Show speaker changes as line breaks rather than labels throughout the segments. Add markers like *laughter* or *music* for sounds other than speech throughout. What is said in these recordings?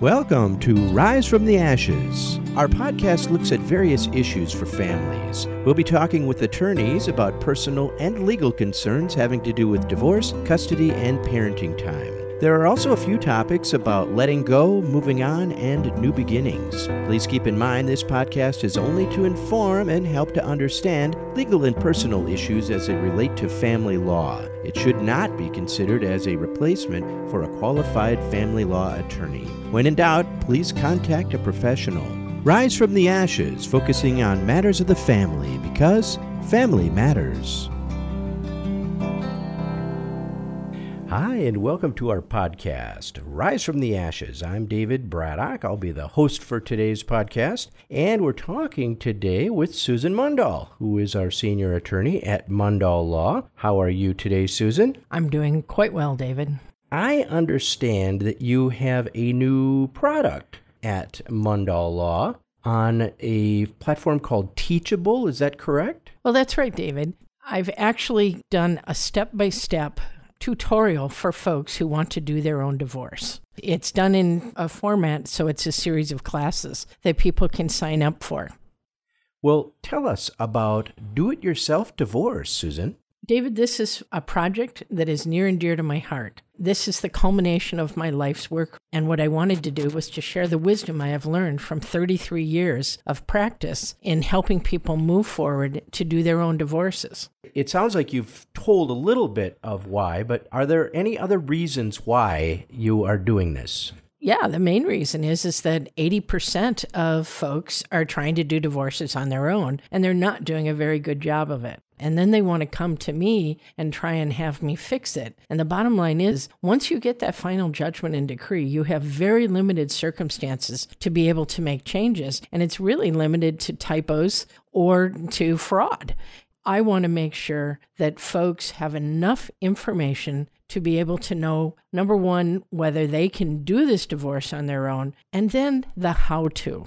Welcome to Rise from the Ashes. Our podcast looks at various issues for families. We'll be talking with attorneys about personal and legal concerns having to do with divorce, custody, and parenting time. There are also a few topics about letting go, moving on, and new beginnings. Please keep in mind this podcast is only to inform and help to understand legal and personal issues as they relate to family law. It should not be considered as a replacement for a qualified family law attorney. When in doubt, please contact a professional. Rise from the ashes, focusing on matters of the family because family matters. Hi, and welcome to our podcast, Rise from the Ashes. I'm David Braddock. I'll be the host for today's podcast, and we're talking today with Susan Mundahl, who is our senior attorney at Mundahl Law. How are you today, Susan?
I'm doing quite well, David.
I understand that you have a new product at Mundahl Law on a platform called Teachable. Is that correct?
Well, that's right, David. I've actually done a step by step tutorial for folks who want to do their own divorce. It's done in a format, so it's a series of classes that people can sign up for.
Well, tell us about do it yourself divorce, Susan.
David, this is a project that is near and dear to my heart. This is the culmination of my life's work, and what I wanted to do was to share the wisdom I have learned from 33 years of practice in helping people move forward to do their own divorces.
It sounds like you've told a little bit of why, but are there any other reasons why you are doing this?
Yeah, the main reason is is that 80% of folks are trying to do divorces on their own and they're not doing a very good job of it. And then they want to come to me and try and have me fix it. And the bottom line is, once you get that final judgment and decree, you have very limited circumstances to be able to make changes. And it's really limited to typos or to fraud. I want to make sure that folks have enough information to be able to know number one, whether they can do this divorce on their own, and then the how to.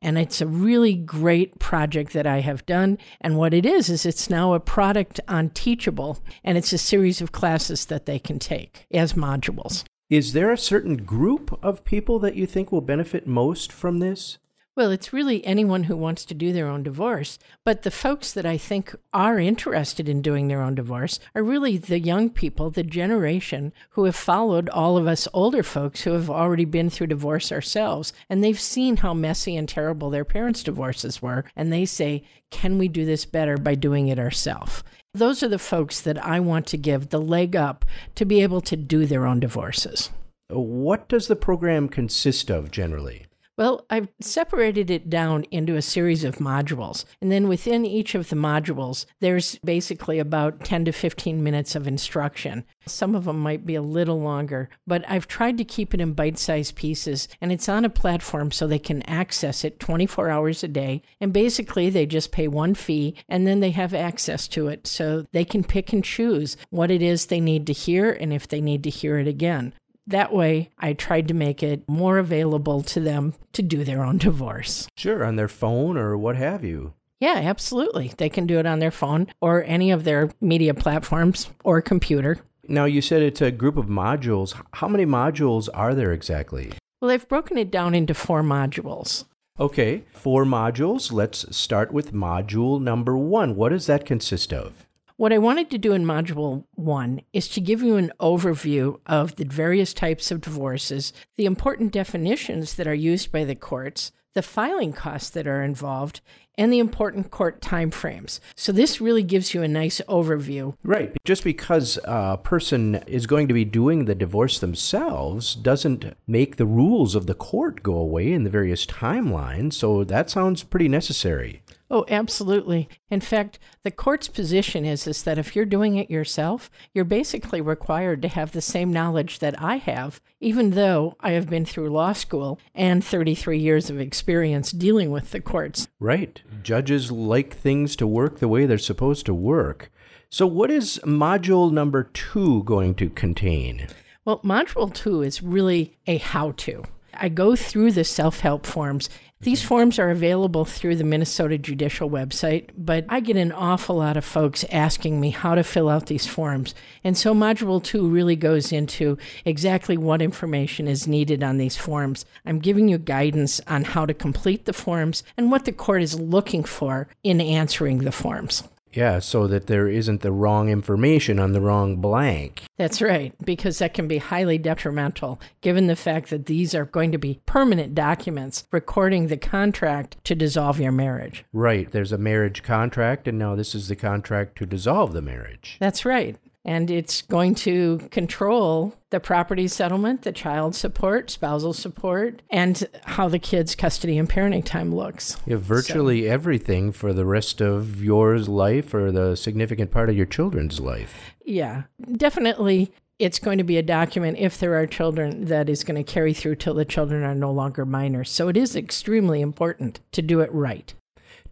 And it's a really great project that I have done. And what it is, is it's now a product on Teachable, and it's a series of classes that they can take as modules.
Is there a certain group of people that you think will benefit most from this?
Well, it's really anyone who wants to do their own divorce. But the folks that I think are interested in doing their own divorce are really the young people, the generation who have followed all of us older folks who have already been through divorce ourselves. And they've seen how messy and terrible their parents' divorces were. And they say, can we do this better by doing it ourselves? Those are the folks that I want to give the leg up to be able to do their own divorces.
What does the program consist of generally?
Well, I've separated it down into a series of modules. And then within each of the modules, there's basically about 10 to 15 minutes of instruction. Some of them might be a little longer, but I've tried to keep it in bite sized pieces. And it's on a platform so they can access it 24 hours a day. And basically, they just pay one fee and then they have access to it. So they can pick and choose what it is they need to hear and if they need to hear it again. That way, I tried to make it more available to them to do their own divorce.
Sure, on their phone or what have you.
Yeah, absolutely. They can do it on their phone or any of their media platforms or computer.
Now, you said it's a group of modules. How many modules are there exactly?
Well, they've broken it down into four modules.
Okay, four modules. Let's start with module number one. What does that consist of?
What I wanted to do in Module 1 is to give you an overview of the various types of divorces, the important definitions that are used by the courts, the filing costs that are involved, and the important court timeframes. So this really gives you a nice overview.
Right. Just because a person is going to be doing the divorce themselves doesn't make the rules of the court go away in the various timelines. So that sounds pretty necessary.
Oh, absolutely. In fact, the court's position is, is that if you're doing it yourself, you're basically required to have the same knowledge that I have, even though I have been through law school and 33 years of experience dealing with the courts.
Right. Judges like things to work the way they're supposed to work. So, what is module number two going to contain?
Well, module two is really a how to. I go through the self help forms These forms are available through the Minnesota Judicial website, but I get an awful lot of folks asking me how to fill out these forms. And so Module 2 really goes into exactly what information is needed on these forms. I'm giving you guidance on how to complete the forms and what the court is looking for in answering the forms.
Yeah, so that there isn't the wrong information on the wrong blank.
That's right, because that can be highly detrimental given the fact that these are going to be permanent documents recording the contract to dissolve your marriage.
Right, there's a marriage contract, and now this is the contract to dissolve the marriage.
That's right and it's going to control the property settlement, the child support, spousal support, and how the kids' custody and parenting time looks.
Yeah, virtually so. everything for the rest of your life or the significant part of your children's life.
Yeah, definitely. It's going to be a document if there are children that is going to carry through till the children are no longer minors. So it is extremely important to do it right.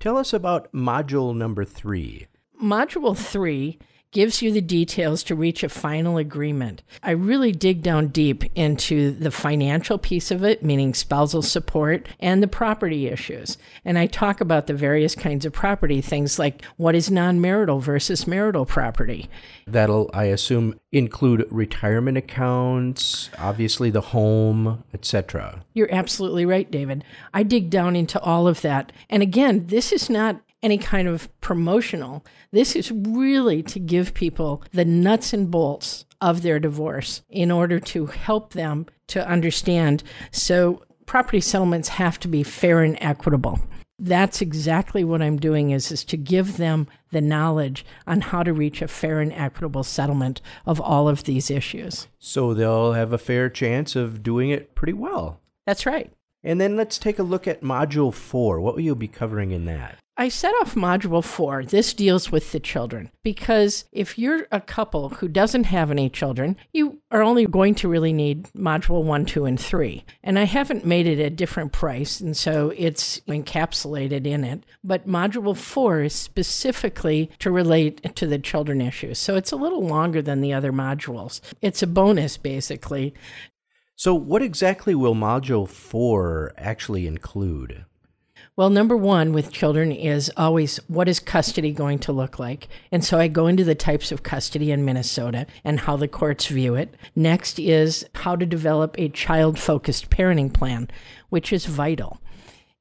Tell us about module number three.
Module three gives you the details to reach a final agreement. I really dig down deep into the financial piece of it, meaning spousal support, and the property issues. And I talk about the various kinds of property, things like what is non marital versus marital property.
That'll, I assume, include retirement accounts, obviously the home, etc.
You're absolutely right, David. I dig down into all of that. And again, this is not any kind of promotional. This is really to give people the nuts and bolts of their divorce in order to help them to understand. So, property settlements have to be fair and equitable. That's exactly what I'm doing is, is to give them the knowledge on how to reach a fair and equitable settlement of all of these issues.
So they'll have a fair chance of doing it pretty well.
That's right.
And then let's take a look at Module 4. What will you be covering in that?
I set off module four. This deals with the children because if you're a couple who doesn't have any children, you are only going to really need module one, two, and three. And I haven't made it a different price, and so it's encapsulated in it. But module four is specifically to relate to the children issues. So it's a little longer than the other modules. It's a bonus, basically.
So, what exactly will module four actually include?
Well, number one with children is always what is custody going to look like? And so I go into the types of custody in Minnesota and how the courts view it. Next is how to develop a child focused parenting plan, which is vital.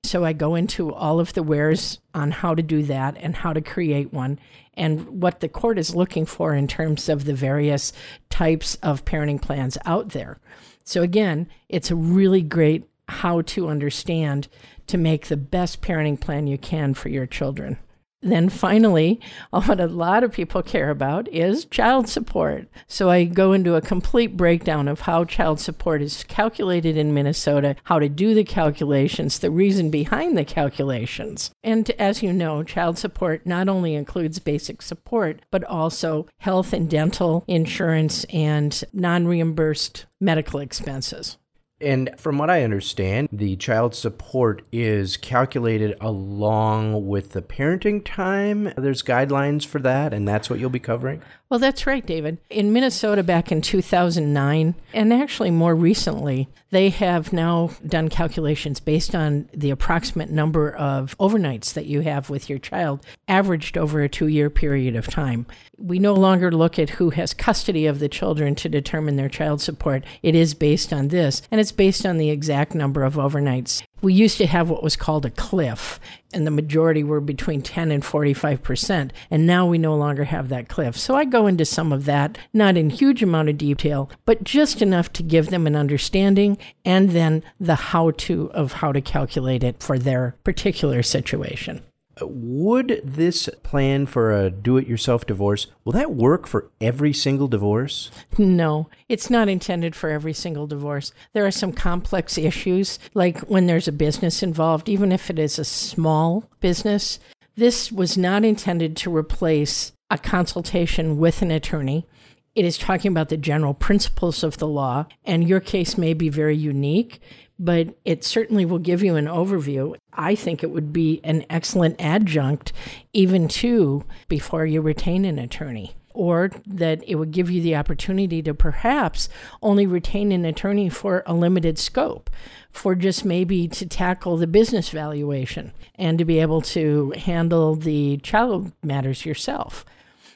So I go into all of the wheres on how to do that and how to create one and what the court is looking for in terms of the various types of parenting plans out there. So again, it's a really great how to understand to make the best parenting plan you can for your children. Then finally, *laughs* what a lot of people care about is child support. So I go into a complete breakdown of how child support is calculated in Minnesota, how to do the calculations, the reason behind the calculations. And as you know, child support not only includes basic support, but also health and dental insurance and non reimbursed medical expenses.
And from what I understand, the child support is calculated along with the parenting time. There's guidelines for that, and that's what you'll be covering?
Well, that's right, David. In Minnesota back in 2009, and actually more recently, they have now done calculations based on the approximate number of overnights that you have with your child, averaged over a two year period of time. We no longer look at who has custody of the children to determine their child support. It is based on this, and it's based on the exact number of overnights. We used to have what was called a cliff, and the majority were between 10 and 45%, and now we no longer have that cliff. So I go into some of that, not in huge amount of detail, but just enough to give them an understanding and then the how to of how to calculate it for their particular situation
would this plan for a do-it-yourself divorce will that work for every single divorce?
No it's not intended for every single divorce. There are some complex issues like when there's a business involved even if it is a small business. This was not intended to replace a consultation with an attorney. It is talking about the general principles of the law, and your case may be very unique, but it certainly will give you an overview. I think it would be an excellent adjunct, even to before you retain an attorney or that it would give you the opportunity to perhaps only retain an attorney for a limited scope, for just maybe to tackle the business valuation and to be able to handle the child matters yourself.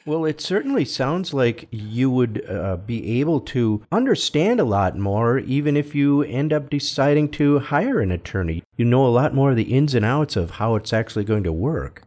Well, it certainly sounds like you would uh, be able to understand a lot more, even if you end up deciding to hire an attorney. You know a lot more of the ins and outs of how it's actually going to work.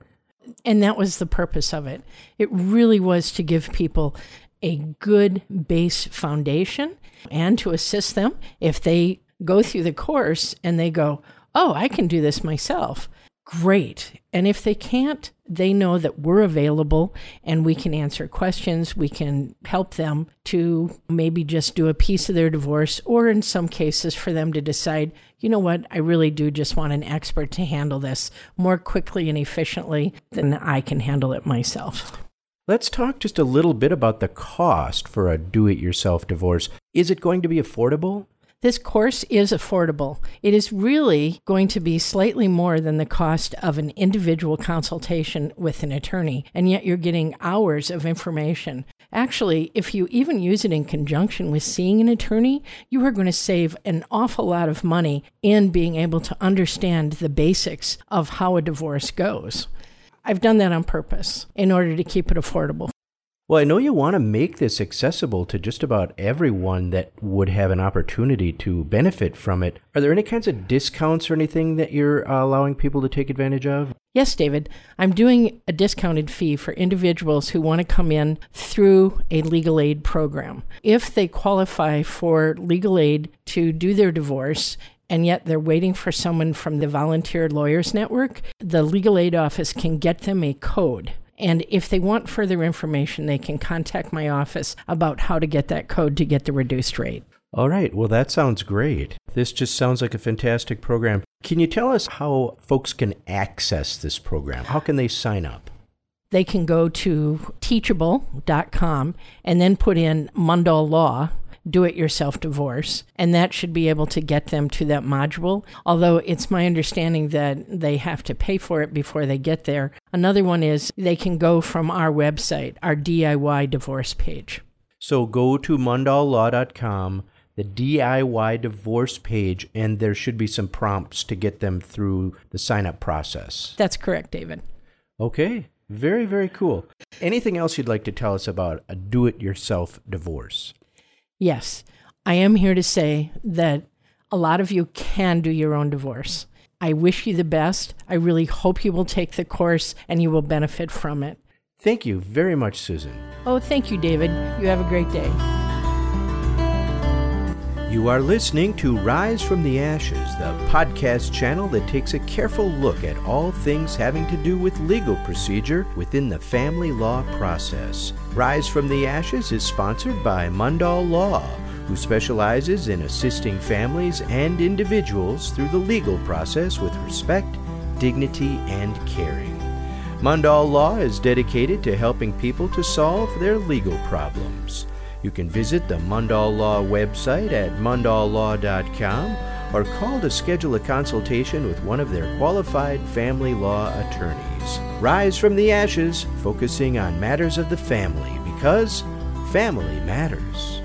And that was the purpose of it. It really was to give people a good base foundation and to assist them if they go through the course and they go, Oh, I can do this myself great. And if they can't, they know that we're available and we can answer questions. We can help them to maybe just do a piece of their divorce, or in some cases, for them to decide, you know what, I really do just want an expert to handle this more quickly and efficiently than I can handle it myself.
Let's talk just a little bit about the cost for a do it yourself divorce. Is it going to be affordable?
This course is affordable. It is really going to be slightly more than the cost of an individual consultation with an attorney, and yet you're getting hours of information. Actually, if you even use it in conjunction with seeing an attorney, you are going to save an awful lot of money in being able to understand the basics of how a divorce goes. I've done that on purpose in order to keep it affordable.
Well, I know you want to make this accessible to just about everyone that would have an opportunity to benefit from it. Are there any kinds of discounts or anything that you're uh, allowing people to take advantage of?
Yes, David. I'm doing a discounted fee for individuals who want to come in through a legal aid program. If they qualify for legal aid to do their divorce and yet they're waiting for someone from the Volunteer Lawyers Network, the legal aid office can get them a code and if they want further information, they can contact my office about how to get that code to get the reduced rate.
All right. Well, that sounds great. This just sounds like a fantastic program. Can you tell us how folks can access this program? How can they sign up?
They can go to teachable.com and then put in Mundahl Law do it yourself divorce. And that should be able to get them to that module. Although it's my understanding that they have to pay for it before they get there. Another one is they can go from our website, our DIY divorce page.
So go to mundahllaw.com, the DIY divorce page, and there should be some prompts to get them through the sign up process.
That's correct, David.
Okay. Very, very cool. Anything else you'd like to tell us about a do it yourself divorce?
Yes, I am here to say that a lot of you can do your own divorce. I wish you the best. I really hope you will take the course and you will benefit from it.
Thank you very much, Susan.
Oh, thank you, David. You have a great day.
You are listening to Rise from the Ashes, the podcast channel that takes a careful look at all things having to do with legal procedure within the family law process. Rise from the Ashes is sponsored by Mundahl Law, who specializes in assisting families and individuals through the legal process with respect, dignity, and caring. Mundahl Law is dedicated to helping people to solve their legal problems. You can visit the Mundahl Law website at mundahllaw.com or call to schedule a consultation with one of their qualified family law attorneys. Rise from the ashes, focusing on matters of the family because family matters.